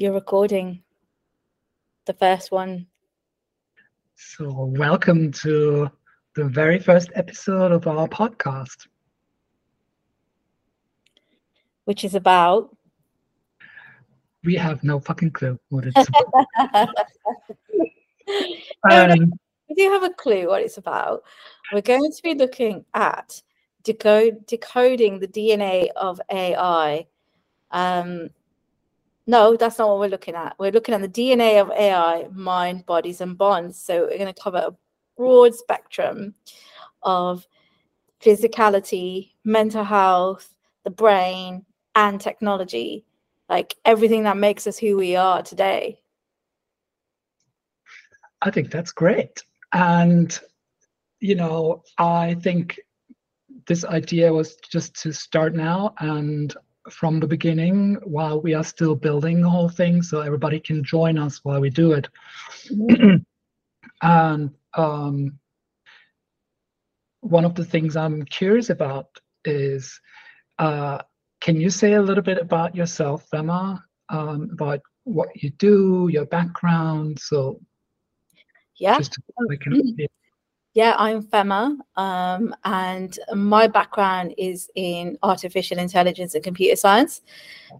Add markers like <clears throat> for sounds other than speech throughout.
You're recording the first one. So, welcome to the very first episode of our podcast, which is about. We have no fucking clue what it's <laughs> about. um, we do have a clue what it's about. We're going to be looking at decode, decoding the DNA of AI. Um, no, that's not what we're looking at. We're looking at the DNA of AI, mind, bodies, and bonds. So we're going to cover a broad spectrum of physicality, mental health, the brain, and technology, like everything that makes us who we are today. I think that's great. And, you know, I think this idea was just to start now and from the beginning while we are still building the whole thing so everybody can join us while we do it. <clears throat> And um, one of the things I'm curious about is uh, can you say a little bit about yourself, Femma, um, about what you do, your background? So, yeah. Just yeah, I'm Femma, um, and my background is in artificial intelligence and computer science.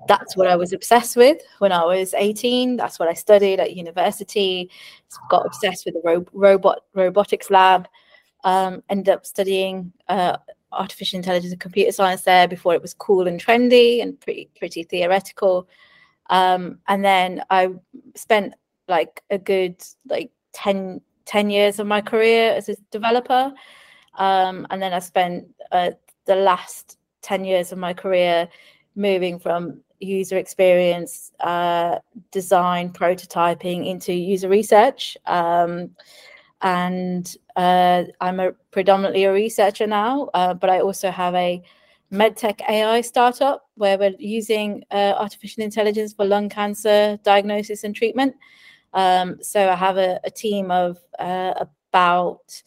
That's what I was obsessed with when I was 18. That's what I studied at university. Got obsessed with the ro- robot robotics lab. Um, ended up studying uh, artificial intelligence and computer science there before it was cool and trendy and pretty pretty theoretical. Um, and then I spent like a good like 10 10 years of my career as a developer. Um, and then I spent uh, the last 10 years of my career moving from user experience, uh, design, prototyping into user research. Um, and uh, I'm a predominantly a researcher now, uh, but I also have a medtech AI startup where we're using uh, artificial intelligence for lung cancer diagnosis and treatment. Um, so I have a, a team of uh, about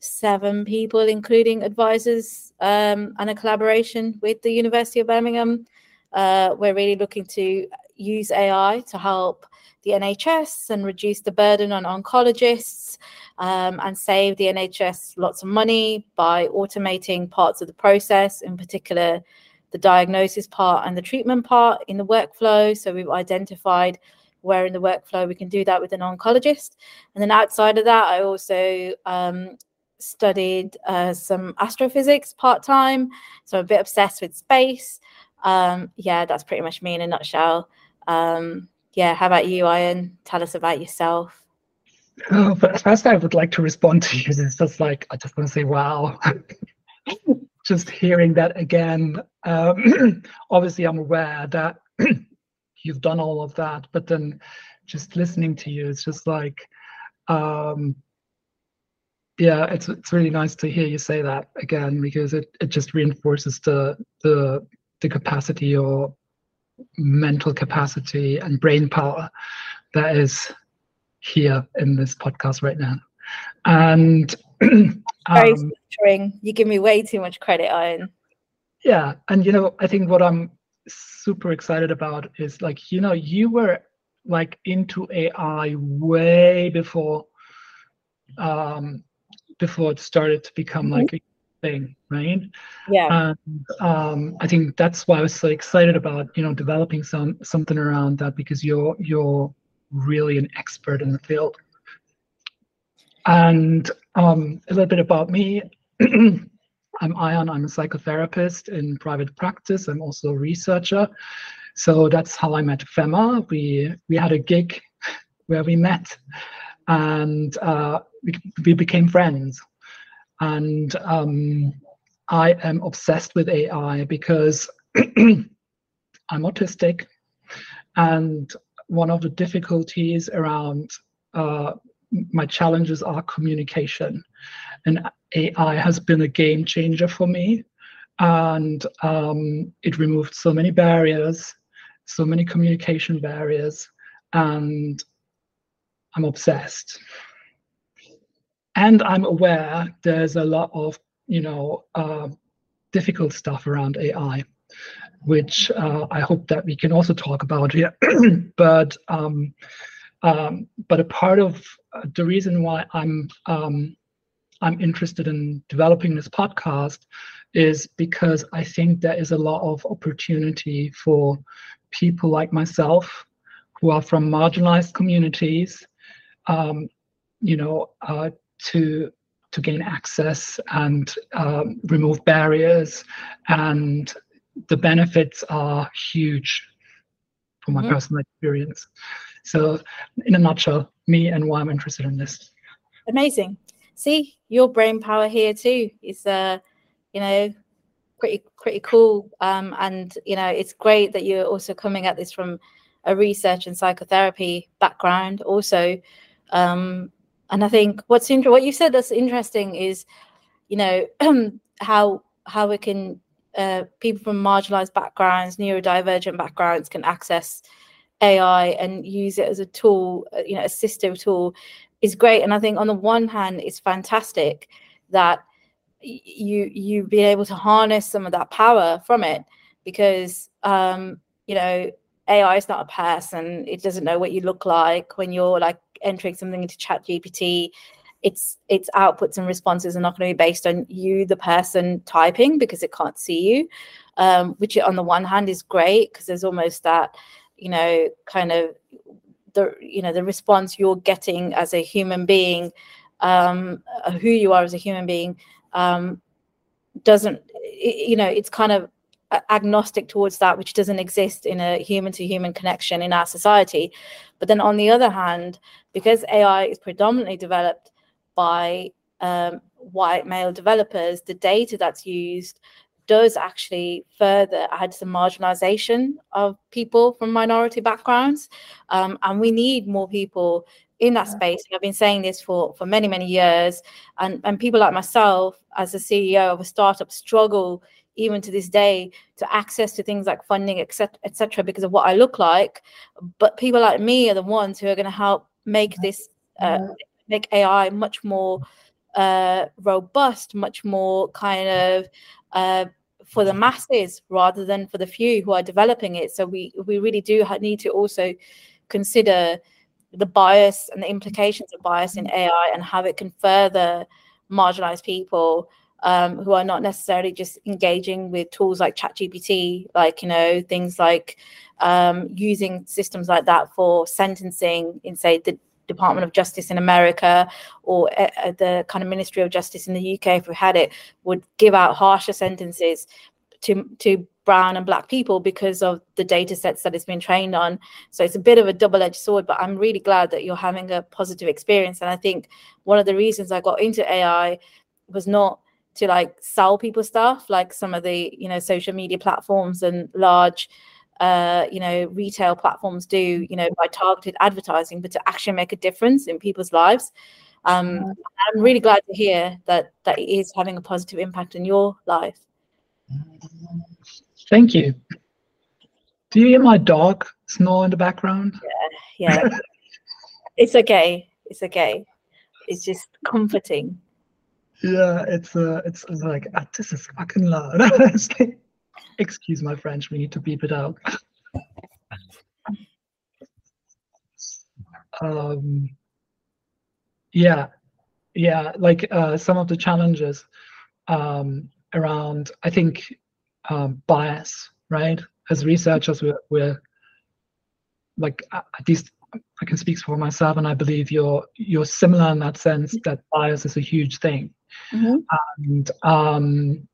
seven people, including advisors um, and a collaboration with the University of Birmingham. Uh, we're really looking to use AI to help the NHS and reduce the burden on oncologists um, and save the NHS lots of money by automating parts of the process, in particular the diagnosis part and the treatment part in the workflow. So we've identified where in the workflow we can do that with an oncologist. And then outside of that, I also um, studied uh, some astrophysics part time. So I'm a bit obsessed with space. Um, yeah, that's pretty much me in a nutshell. Um, yeah, how about you, Ayhan? Tell us about yourself. Oh, but first, I would like to respond to you. It's just like I just want to say, wow. <laughs> just hearing that again. Um, <clears throat> obviously, I'm aware that <clears throat> you've done all of that but then just listening to you it's just like um yeah it's it's really nice to hear you say that again because it, it just reinforces the the the capacity or mental capacity and brain power that is here in this podcast right now. And <clears throat> very um, you give me way too much credit Ayhan. Yeah and you know i think what i'm super excited about is like you know you were like into AI way before um before it started to become mm-hmm. like a thing, right? Yeah. And um I think that's why I was so excited about, you know, developing some something around that because you're you're really an expert in the field. And um a little bit about me. <clears throat> I'm Ayhan, I'm a psychotherapist in private practice. I'm also a researcher. So that's how I met Femma. We we had a gig <laughs> where we met and uh, we, we became friends. And um, I am obsessed with AI because <clears throat> I'm autistic. And one of the difficulties around uh, my challenges are communication. And AI has been a game changer for me. And um, it removed so many barriers, so many communication barriers, and I'm obsessed. And I'm aware there's a lot of, you know, uh, difficult stuff around AI. which uh, I hope that we can also talk about here. <clears throat> but um, um, but a part of uh, the reason why I'm um, I'm interested in developing this podcast is because I think there is a lot of opportunity for people like myself who are from marginalized communities, um, you know, uh, to to gain access and um, remove barriers, and the benefits are huge from my mm-hmm. personal experience. So, in a nutshell, me and why I'm interested in this. Amazing. See, your brain power here too is, uh, you know, pretty pretty cool. Um, and you know, it's great that you're also coming at this from a research and psychotherapy background, also. Um, and I think what's inter- what you said that's interesting is, you know, <clears throat> how how we can uh, people from marginalized backgrounds, neurodivergent backgrounds can access AI and use it as a tool, uh, you know, assistive tool is great. And I think on the one hand, it's fantastic that you you've been able to harness some of that power from it because um, you know AI is not a person. It doesn't know what you look like when you're like entering something into Chat GPT. Its its outputs and responses are not going to be based on you, the person typing, because it can't see you. Um, which on the one hand is great because there's almost that you know kind of the you know the response you're getting as a human being um, uh, who you are as a human being um, doesn't you know it's kind of agnostic towards that which doesn't exist in a human to human connection in our society. But then on the other hand because ai is predominantly developed by um, white male developers the data that's used does actually further add to the marginalization of people from minority backgrounds. Um, and we need more people in that space. I've been saying this for, for many, many years. And, and people like myself, as a CEO of a startup, struggle even to this day to access to things like funding, etc., etc., because of what I look like. But people like me are the ones who are going to help make this, uh, make AI much more uh, robust, much more kind of uh, for the masses rather than for the few who are developing it. So we we really do need to also consider the bias and the implications of bias in AI and how it can further marginalize people um, who are not necessarily just engaging with tools like ChatGPT, like you know things like um, using systems like that for sentencing in say the Department of Justice in America or uh, the kind of Ministry of Justice in the UK, if we had it, would give out harsher sentences to to brown and black people because of the data sets that it's been trained on. So it's a bit of a double-edged sword, but I'm really glad that you're having a positive experience. And I think one of the reasons I got into AI was not to like sell people stuff like some of the you know social media platforms and large uh, you know, retail platforms do, you know, by targeted advertising, but to actually make a difference in people's lives. Um, I'm really glad to hear that that it is having a positive impact in your life. Thank you. Do you hear my dog snore in the background? Yeah, yeah. <laughs> it's okay. It's okay. It's just comforting. Yeah, it's uh, it's, like ah, this is fucking loud. <laughs> Excuse my French, we need to beep it out. <laughs> um, yeah, yeah, like uh, some of the challenges um, around, I think, um, bias, right? As researchers, we're, we're like at least I can speak for myself, and I believe you're you're similar in that sense that bias is a huge thing. Mm-hmm. And um,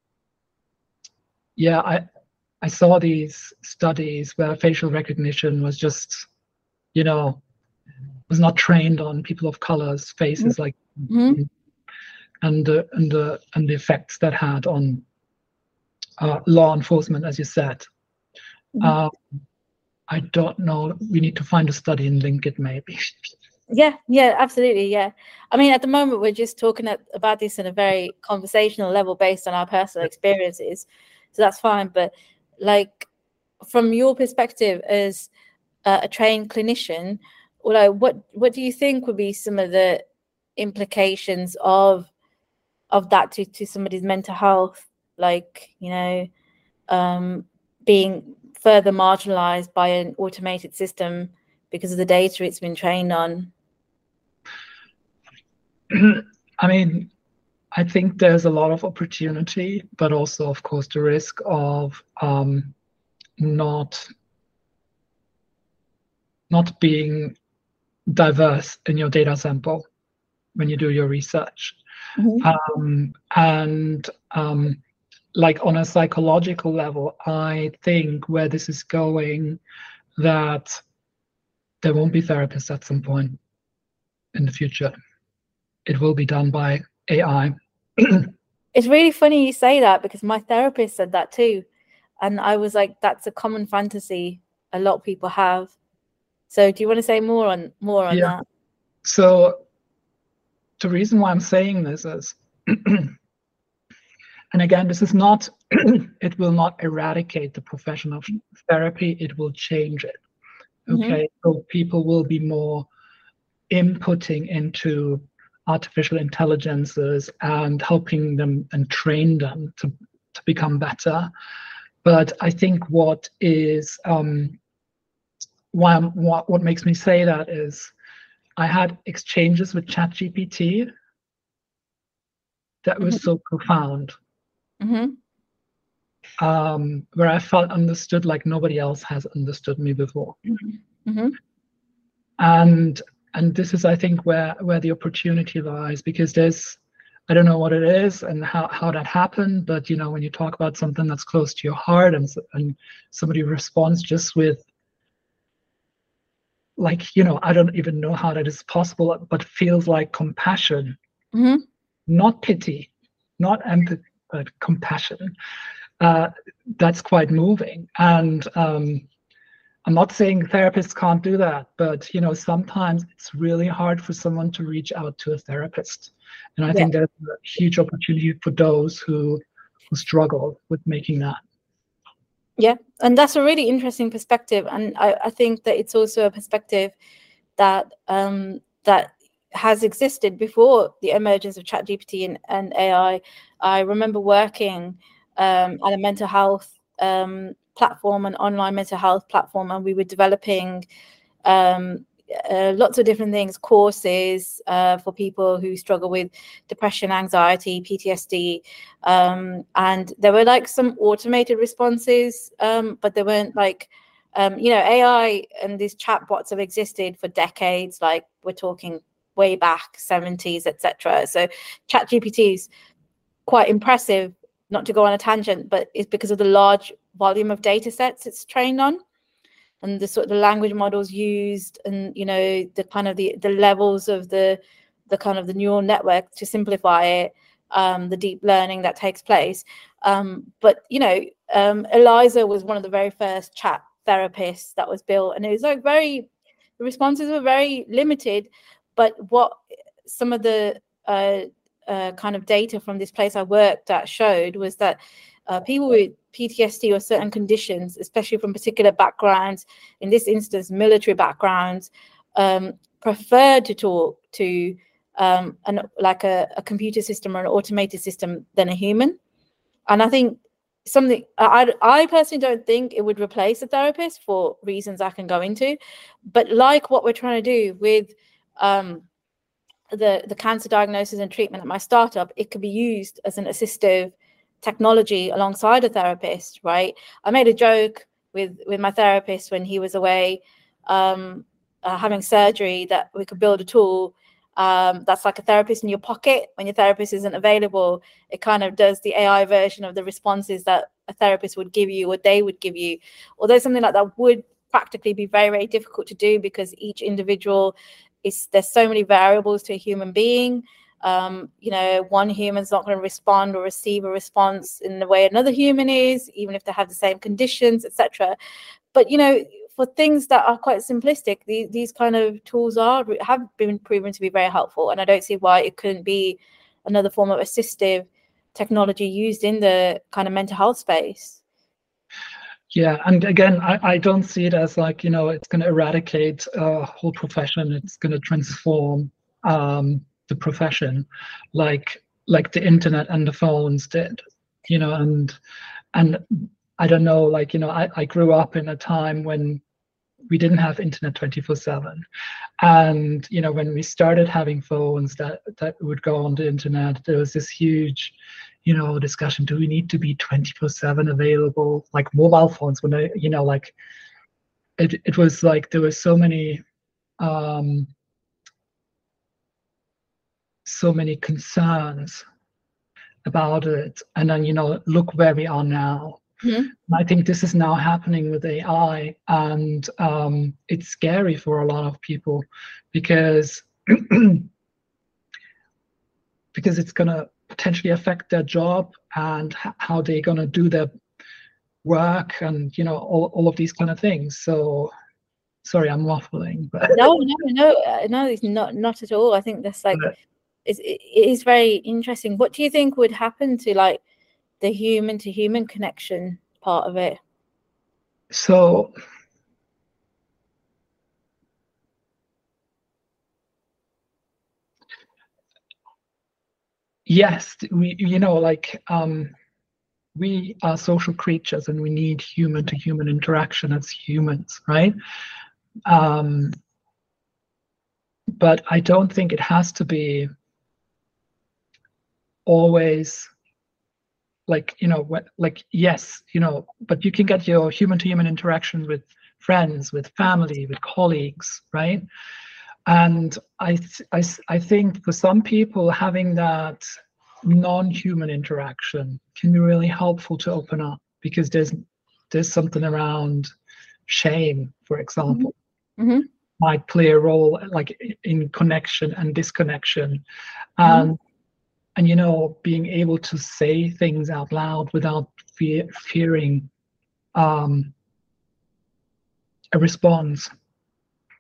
yeah, I I saw these studies where facial recognition was just, you know, was not trained on people of colors' faces, mm-hmm. like, mm-hmm. and the and the and the effects that had on uh, law enforcement, as you said. Mm-hmm. Um, I don't know. We need to find a study and link it, maybe. <laughs> Yeah, yeah, absolutely. Yeah. I mean, at the moment, we're just talking at, about this in a very conversational level based on our personal experiences. So that's fine. But like, from your perspective as uh, a trained clinician, like, what what do you think would be some of the implications of of that to, to somebody's mental health? Like, you know, um, being further marginalized by an automated system because of the data it's been trained on? <clears throat> I mean, I think there's a lot of opportunity, but also, of course, the risk of um, not not being diverse in your data sample when you do your research. Mm-hmm. Um, and um, like on a psychological level, I think where this is going, that there won't be therapists at some point in the future. It will be done by AI. It's really funny you say that because my therapist said that too. And I was like, that's a common fantasy a lot of people have. So do you want to say more on more on yeah. that? So the reason why I'm saying this is <clears throat> and again, this is not, <clears throat> it will not eradicate the profession of therapy, it will change it. Mm-hmm. Okay, mm-hmm. so people will be more inputting into artificial intelligences and helping them and train them to, to become better. But I think what is um, why I'm, what what makes me say that is I had exchanges with ChatGPT that was mm-hmm. so profound Mm-hmm. Um, where I felt understood like nobody else has understood me before. Mm-hmm. mm-hmm. And and this is I think where where the opportunity lies because there's I don't know what it is and how, how that happened, but you know when you talk about something that's close to your heart and and somebody responds just with like you know I don't even know how that is possible, but feels like compassion, mm-hmm. not pity, not empathy, but compassion. Uh, that's quite moving. And um, I'm not saying therapists can't do that, but you know sometimes it's really hard for someone to reach out to a therapist, and I yeah. think there's a huge opportunity for those who who struggle with making that. Yeah, and that's a really interesting perspective, and I, I think that it's also a perspective that um, that has existed before the emergence of ChatGPT and, and AI. I remember working um, at a mental health um, platform, an online mental health platform, and we were developing um, uh, lots of different things, courses uh, for people who struggle with depression, anxiety, PTSD. Um, and there were like some automated responses, um, but there weren't like, um, you know, AI and these chatbots have existed for decades. Like we're talking way back 70s etc so chat gpt is quite impressive not to go on a tangent but it's because of the large volume of data sets it's trained on. And the sort of the language models used and you know the kind of the the levels of the the kind of the neural network to simplify it um, the deep learning that takes place. Um, but you know um, eliza was one of the very first chat therapists that was built and it was like very the responses were very limited but what some of the uh, uh, kind of data from this place I worked at showed was that uh, people with PTSD or certain conditions, especially from particular backgrounds, in this instance, military backgrounds, um, preferred to talk to um, an, like a, a, computer system or an automated system than a human. And I think something I, I personally don't think it would replace a therapist for reasons I can go into. But like what we're trying to do with um, the the cancer diagnosis and treatment at my startup, it could be used as an assistive technology alongside a therapist. Right? I made a joke with with my therapist when he was away um, uh, having surgery that we could build a tool um, that's like a therapist in your pocket when your therapist isn't available it kind of does the ai version of the responses that a therapist would give you or they would give you although something like that would practically be very very difficult to do because each individual is there's so many variables to a human being um, you know one human's not going to respond or receive a response in the way another human is even if they have the same conditions etc but you know for things that are quite simplistic these, these kind of tools are have been proven to be very helpful. And i don't see why it couldn't be another form of assistive technology used in the kind of mental health space. Yeah, and again, I, I don't see it as like, you know, it's going to eradicate a whole profession. It's going to transform um, the profession like like the internet and the phones did, you know, and and I don't know, like, you know, I, I grew up in a time when we didn't have internet 24 7 and you know when we started having phones that that would go on the internet there was this huge you know discussion do we need to be 24 7 available? Like mobile phones when I, you know like it, it was like there were so many um so many concerns about it. And then you know look where we are now. Mm-hmm. I think this is now happening with AI, and um, it's scary for a lot of people because <clears throat> because it's going to potentially affect their job and h- how they're going to do their work and you know all, all of these kind of things. So sorry i'm waffling but no no no uh, no it's not not at all. I think that's like it's, it is very interesting what do you think would happen to like the human to human connection part of it? So yes, we you know like um we are social creatures and we need human to human interaction as humans, right? Um, but I don't think it has to be always like you know what like yes you know but you can get your human to human interaction with friends with family with colleagues right and I, I i think for some people having that non-human interaction can be really helpful to open up because there's there's something around shame for example mm-hmm. mm-hmm. might play a role like in connection and disconnection and mm-hmm and you know being able to say things out loud without fear, fearing um, a response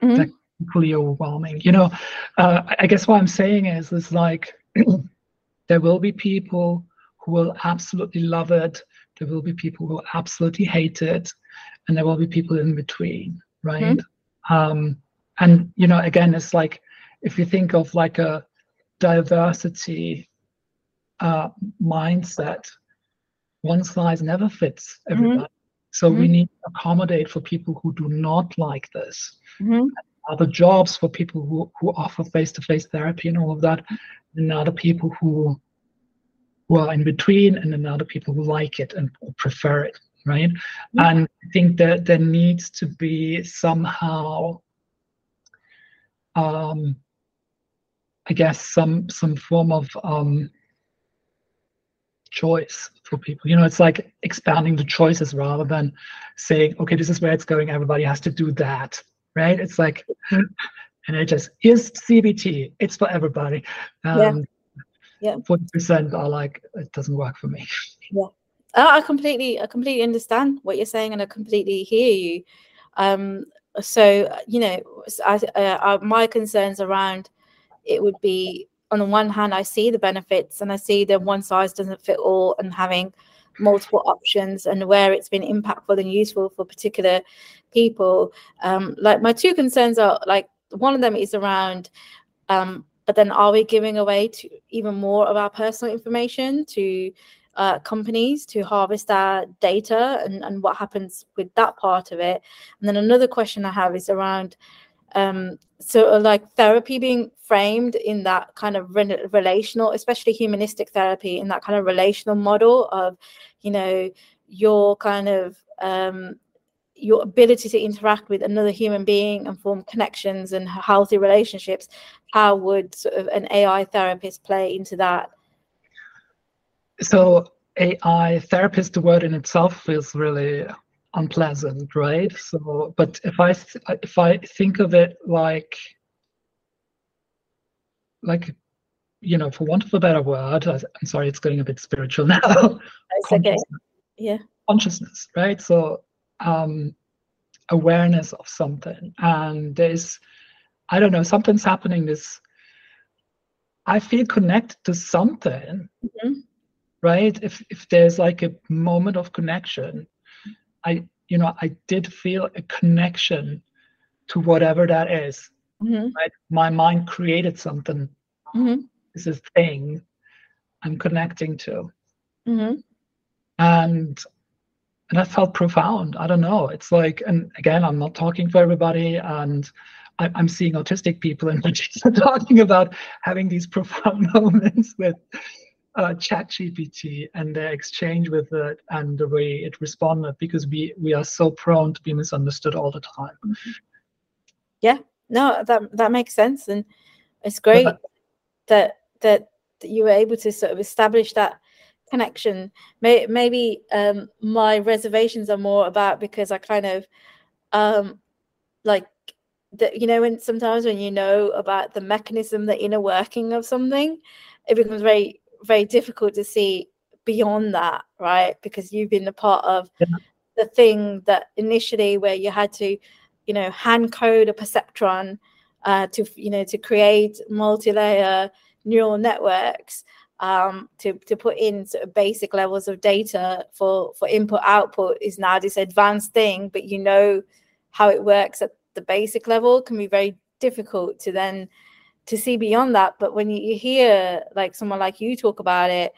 mm-hmm. that's equally overwhelming you know uh, i guess what i'm saying is is like <clears throat> there will be people who will absolutely love it there will be people who absolutely hate it and there will be people in between right mm-hmm. um, and you know again it's like if you think of like a diversity uh, mindset, one size never fits everybody. Mm-hmm. So mm-hmm. we need to accommodate for people who do not like this. Mm-hmm. Other jobs for people who, who offer face-to-face therapy and all of that, and other people who who are in between, and then other people who like it and prefer it, right? Mm-hmm. And I think that there needs to be somehow um, I guess some some form of um, choice for people. You know, it's like expanding the choices rather than saying, okay, this is where it's going. Everybody has to do that, right? It's like, <laughs> and it just is CBT. It's for everybody. Um, yeah. Forty percent are like, it doesn't work for me. <laughs> Yeah, I completely, I completely understand what you're saying, and I completely hear you. Um, so you know, I, uh, my concerns around it would be on the one hand, I see the benefits and I see that one size doesn't fit all and having multiple options and where it's been impactful and useful for particular people. Um, like my two concerns are like one of them is around, um, but then are we giving away to even more of our personal information to uh, companies to harvest our data and, and what happens with that part of it? And then another question I have is around um, so like therapy being framed in that kind of re- relational especially humanistic therapy in that kind of relational model of you know your kind of um, your ability to interact with another human being and form connections and healthy relationships how would sort of an ai therapist play into that? So ai therapist the word in itself feels really unpleasant, right? So, but if I if I think of it like like you know, for want of a better word, I, am sorry, it's getting a bit spiritual <laughs> now. okay. Yeah. Consciousness, right? So, um, awareness of something, and there's, I don't know, something's happening. This, I feel connected to something, mm-hmm. right? If if there's like a moment of connection, I, you know, I did feel a connection to whatever that is. Mm-hmm. Right? My mind created something. Mm-hmm. This is thing I'm connecting to. Mm-hmm. And and that felt profound. I don't know. It's like, and again, I'm not talking for everybody, and I, am seeing autistic people and <laughs> talking about having these profound <laughs> moments with uh, ChatGPT and the exchange with it and the way it responded because we we are so prone to be misunderstood all the time. Mm-hmm. Yeah, no, that that makes sense, and it's great but, that that that you were able to sort of establish that connection. May, maybe um, my reservations are more about because I kind of um, like that. You know, when sometimes when you know about the mechanism, the inner working of something, it becomes very very difficult to see beyond that, right? Because you've been a part of yeah. the thing that initially where you had to, you know, hand code a perceptron uh, to, you know, to create multi-layer neural networks um, to, to put in sort of basic levels of data for, for input output is now this advanced thing, but you know how it works at the basic level can be very difficult to then to see beyond that. But when you, hear like someone like you talk about it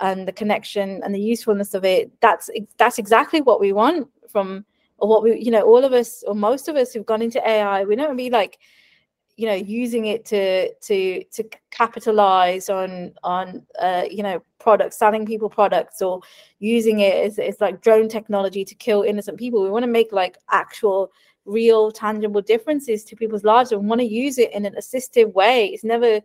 and the connection and the usefulness of it, that's that's exactly what we want from or what we, you know, all of us or most of us who've gone into AI, we don't be like, you know, using it to to to capitalize on on uh, you know products, selling people products, or using it as, as like drone technology to kill innocent people. We want to make like actual real tangible differences to people's lives and want to use it in an assistive way. It's never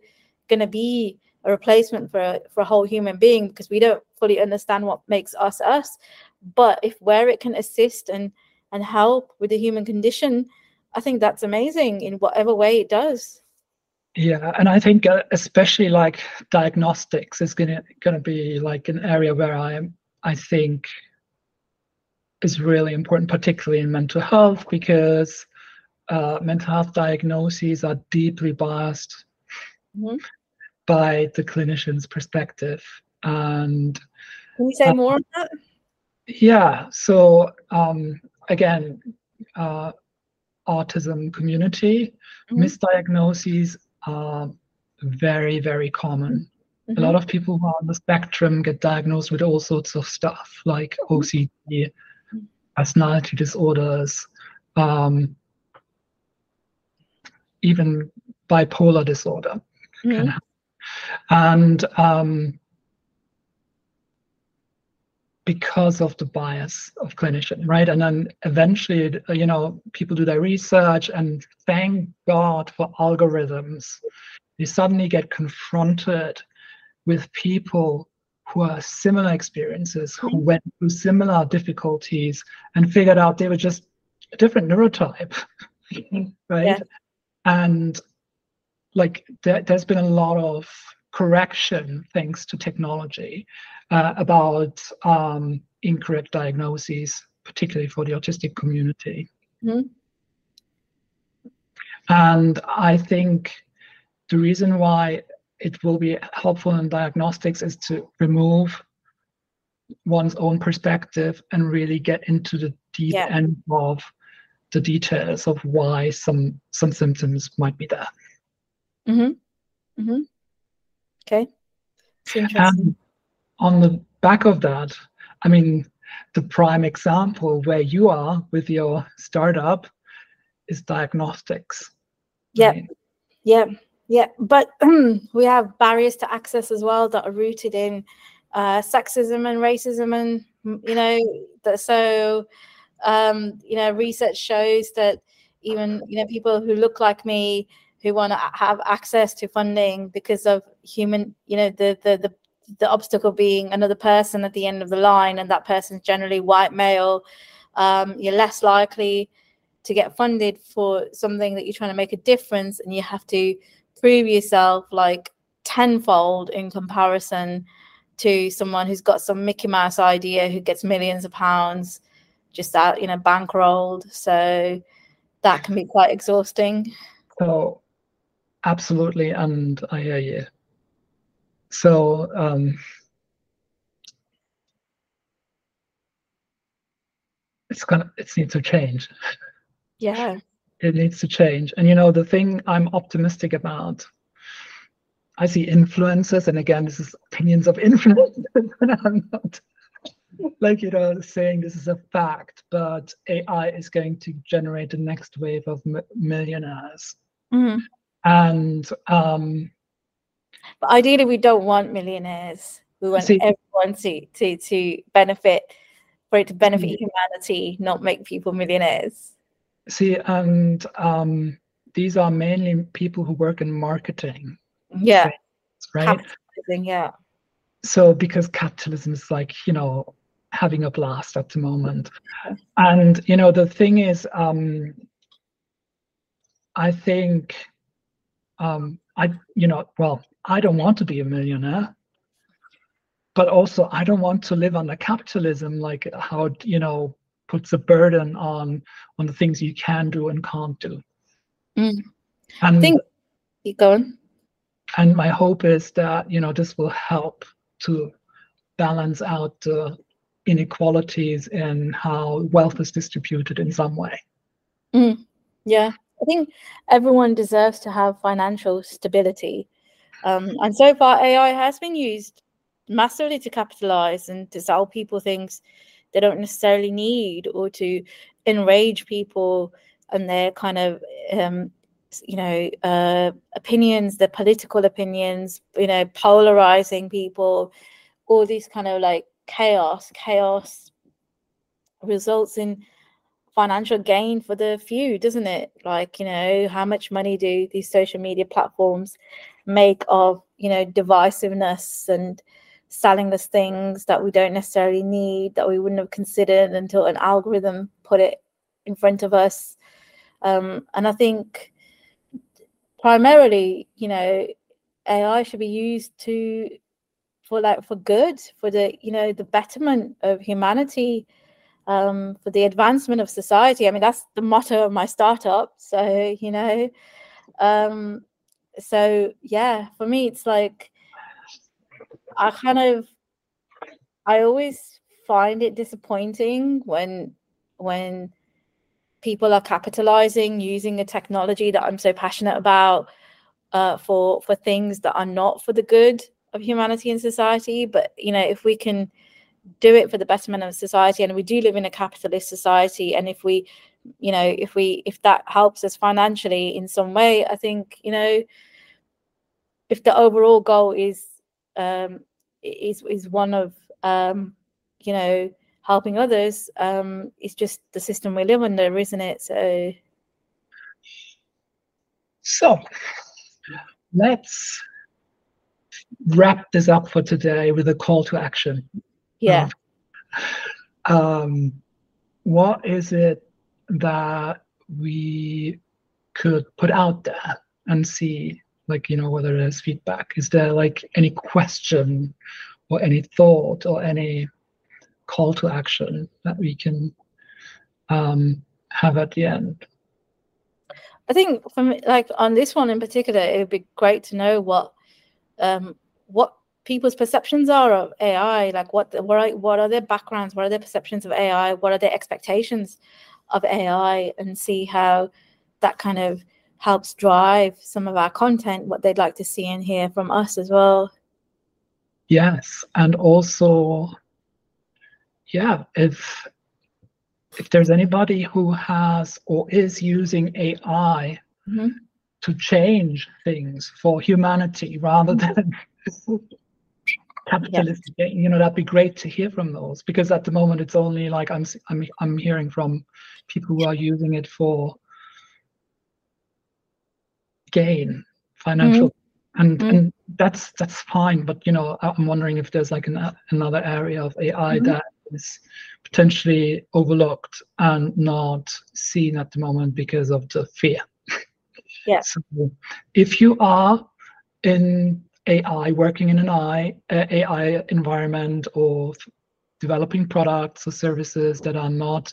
going to be a replacement for a, for a whole human being because we don't fully understand what makes us us. But if where it can assist and and help with the human condition i think that's amazing in whatever way it does. Yeah and i think uh, especially like diagnostics is going to going to be like an area where i am i think is really important, particularly in mental health, because uh, mental health diagnoses are deeply biased mm-hmm. by the clinician's perspective. And can you say uh, more on that? Yeah. So um, again, uh, autism community mm-hmm. misdiagnoses are very, very common. Mm-hmm. A lot of people who are on the spectrum get diagnosed with all sorts of stuff like OCD, personality disorders, um, even bipolar disorder. Mm-hmm. And um, because of the bias of clinician, right? And then eventually, you know, people do their research, and thank God for algorithms. You suddenly get confronted with people who are similar experiences, who went through similar difficulties and figured out they were just a different neurotype, <laughs> right? Yeah. And like there, has been a lot of correction thanks to technology uh, about um, incorrect diagnoses, particularly for the autistic community. Mm-hmm. And I think the reason why it will be helpful in diagnostics is to remove one's own perspective and really get into the deep yeah. end of the details of why some some symptoms might be there. Mm-hmm. Mm-hmm. Okay. And on the back of that, I mean, the prime example where you are with your startup is diagnostics. Yeah. Right? Yeah. Yeah, but <clears throat> we have barriers to access as well that are rooted in uh, sexism and racism, and you know, that so um, you know, research shows that even you know people who look like me who want to have access to funding because of human, you know, the the the the obstacle being another person at the end of the line, and that person's generally white male. Um, you're less likely to get funded for something that you're trying to make a difference, and you have to prove yourself like tenfold in comparison to someone who's got some Mickey Mouse idea who gets millions of pounds just out, you know, bankrolled. So that can be quite exhausting. So absolutely, and I hear you. So um, it's gonna it needs to change. Yeah it needs to change. And you know, the thing I'm optimistic about, I see influencers, and again, this is opinions of <laughs> influencers, and I'm not like you know saying this is a fact but ai is going to generate the next wave of m- millionaires mm-hmm. and um but ideally we don't want millionaires we want see, everyone to to to benefit for it to benefit mm-hmm. humanity not make people millionaires see and um these are mainly people who work in marketing. Yeah. Right? Yeah. So because capitalism is like you know having a blast at the moment. And you know the thing is um i think um i you know well i don't want to be a millionaire. But also i don't want to live under capitalism like how you know puts a burden on on the things you can do and can't do mm. and I think keep going and my hope is that you know this will help to balance out the inequalities in how wealth is distributed in some way. Mm, yeah, I think everyone deserves to have financial stability. Um, and so far, AI has been used massively to capitalize and to sell people things they don't necessarily need or to enrage people and their kind of um, you know uh, opinions the political opinions you know polarizing people all these kind of like chaos chaos results in financial gain for the few doesn't it? Like you know how much money do these social media platforms make of you know divisiveness and selling us things that we don't necessarily need that we wouldn't have considered until an algorithm put it in front of us um, and i think primarily, you know, AI should be used to for like for good, for the you know the betterment of humanity, um, for the advancement of society. I mean, that's the motto of my startup. So you know, um, so yeah, for me, it's like I kind of I always find it disappointing when when people are capitalizing using a technology that I'm so passionate about uh, for for things that are not for the good of humanity and society. But you know, if we can do it for the betterment of society, and we do live in a capitalist society, and if we, you know, if we if that helps us financially in some way, I think you know, if the overall goal is um, is is one of um, you know helping others um, it's just the system we live under isn't it? So so let's wrap this up for today with a call to action. Yeah. Um, what is it that we could put out there and see like you know whether there's feedback is there like any question or any thought or any call to action that we can um, have at the end? I think from like on this one in particular, it would be great to know what um, what people's perceptions are of AI. Like what what are, what are their backgrounds? What are their perceptions of AI? What are their expectations of AI? And see how that kind of helps drive some of our content, what they'd like to see and hear from us as well. Yes, and also yeah, if if there's anybody who has or is using AI mm-hmm. to change things for humanity rather than <laughs> capitalistic, yeah. you know, that'd be great to hear from those because at the moment it's only like I'm I'm I'm hearing from people who are using it for gain, financial. Mm-hmm. And, mm-hmm. and that's that's fine, but you know I'm wondering if there's like an, another area of AI mm-hmm. that is potentially overlooked and not seen at the moment because of the fear. <laughs> Yeah. So if you are in AI, working in an AI, AI environment or developing products or services that are not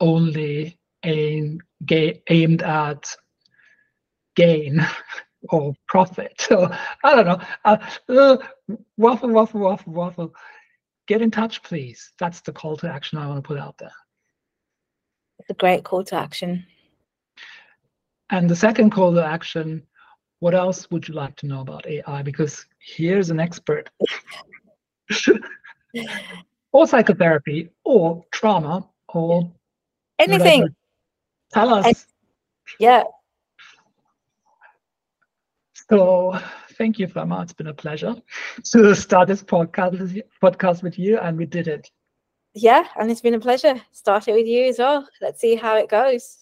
only aim, aimed at gain or profit. So I don't know. Uh, uh, waffle, waffle, waffle, waffle get in touch, please. That's the call to action I want to put out there. It's a great call to action. And the second call to action what else would you like to know about AI? Because here's an expert. <laughs> or psychotherapy or trauma or anything. Whatever. Tell us. yeah. So thank you, Femma. It's been a pleasure to start this podcast podcast with you, and we did it. Yeah, and it's been a pleasure. Start it with you as well. Let's see how it goes.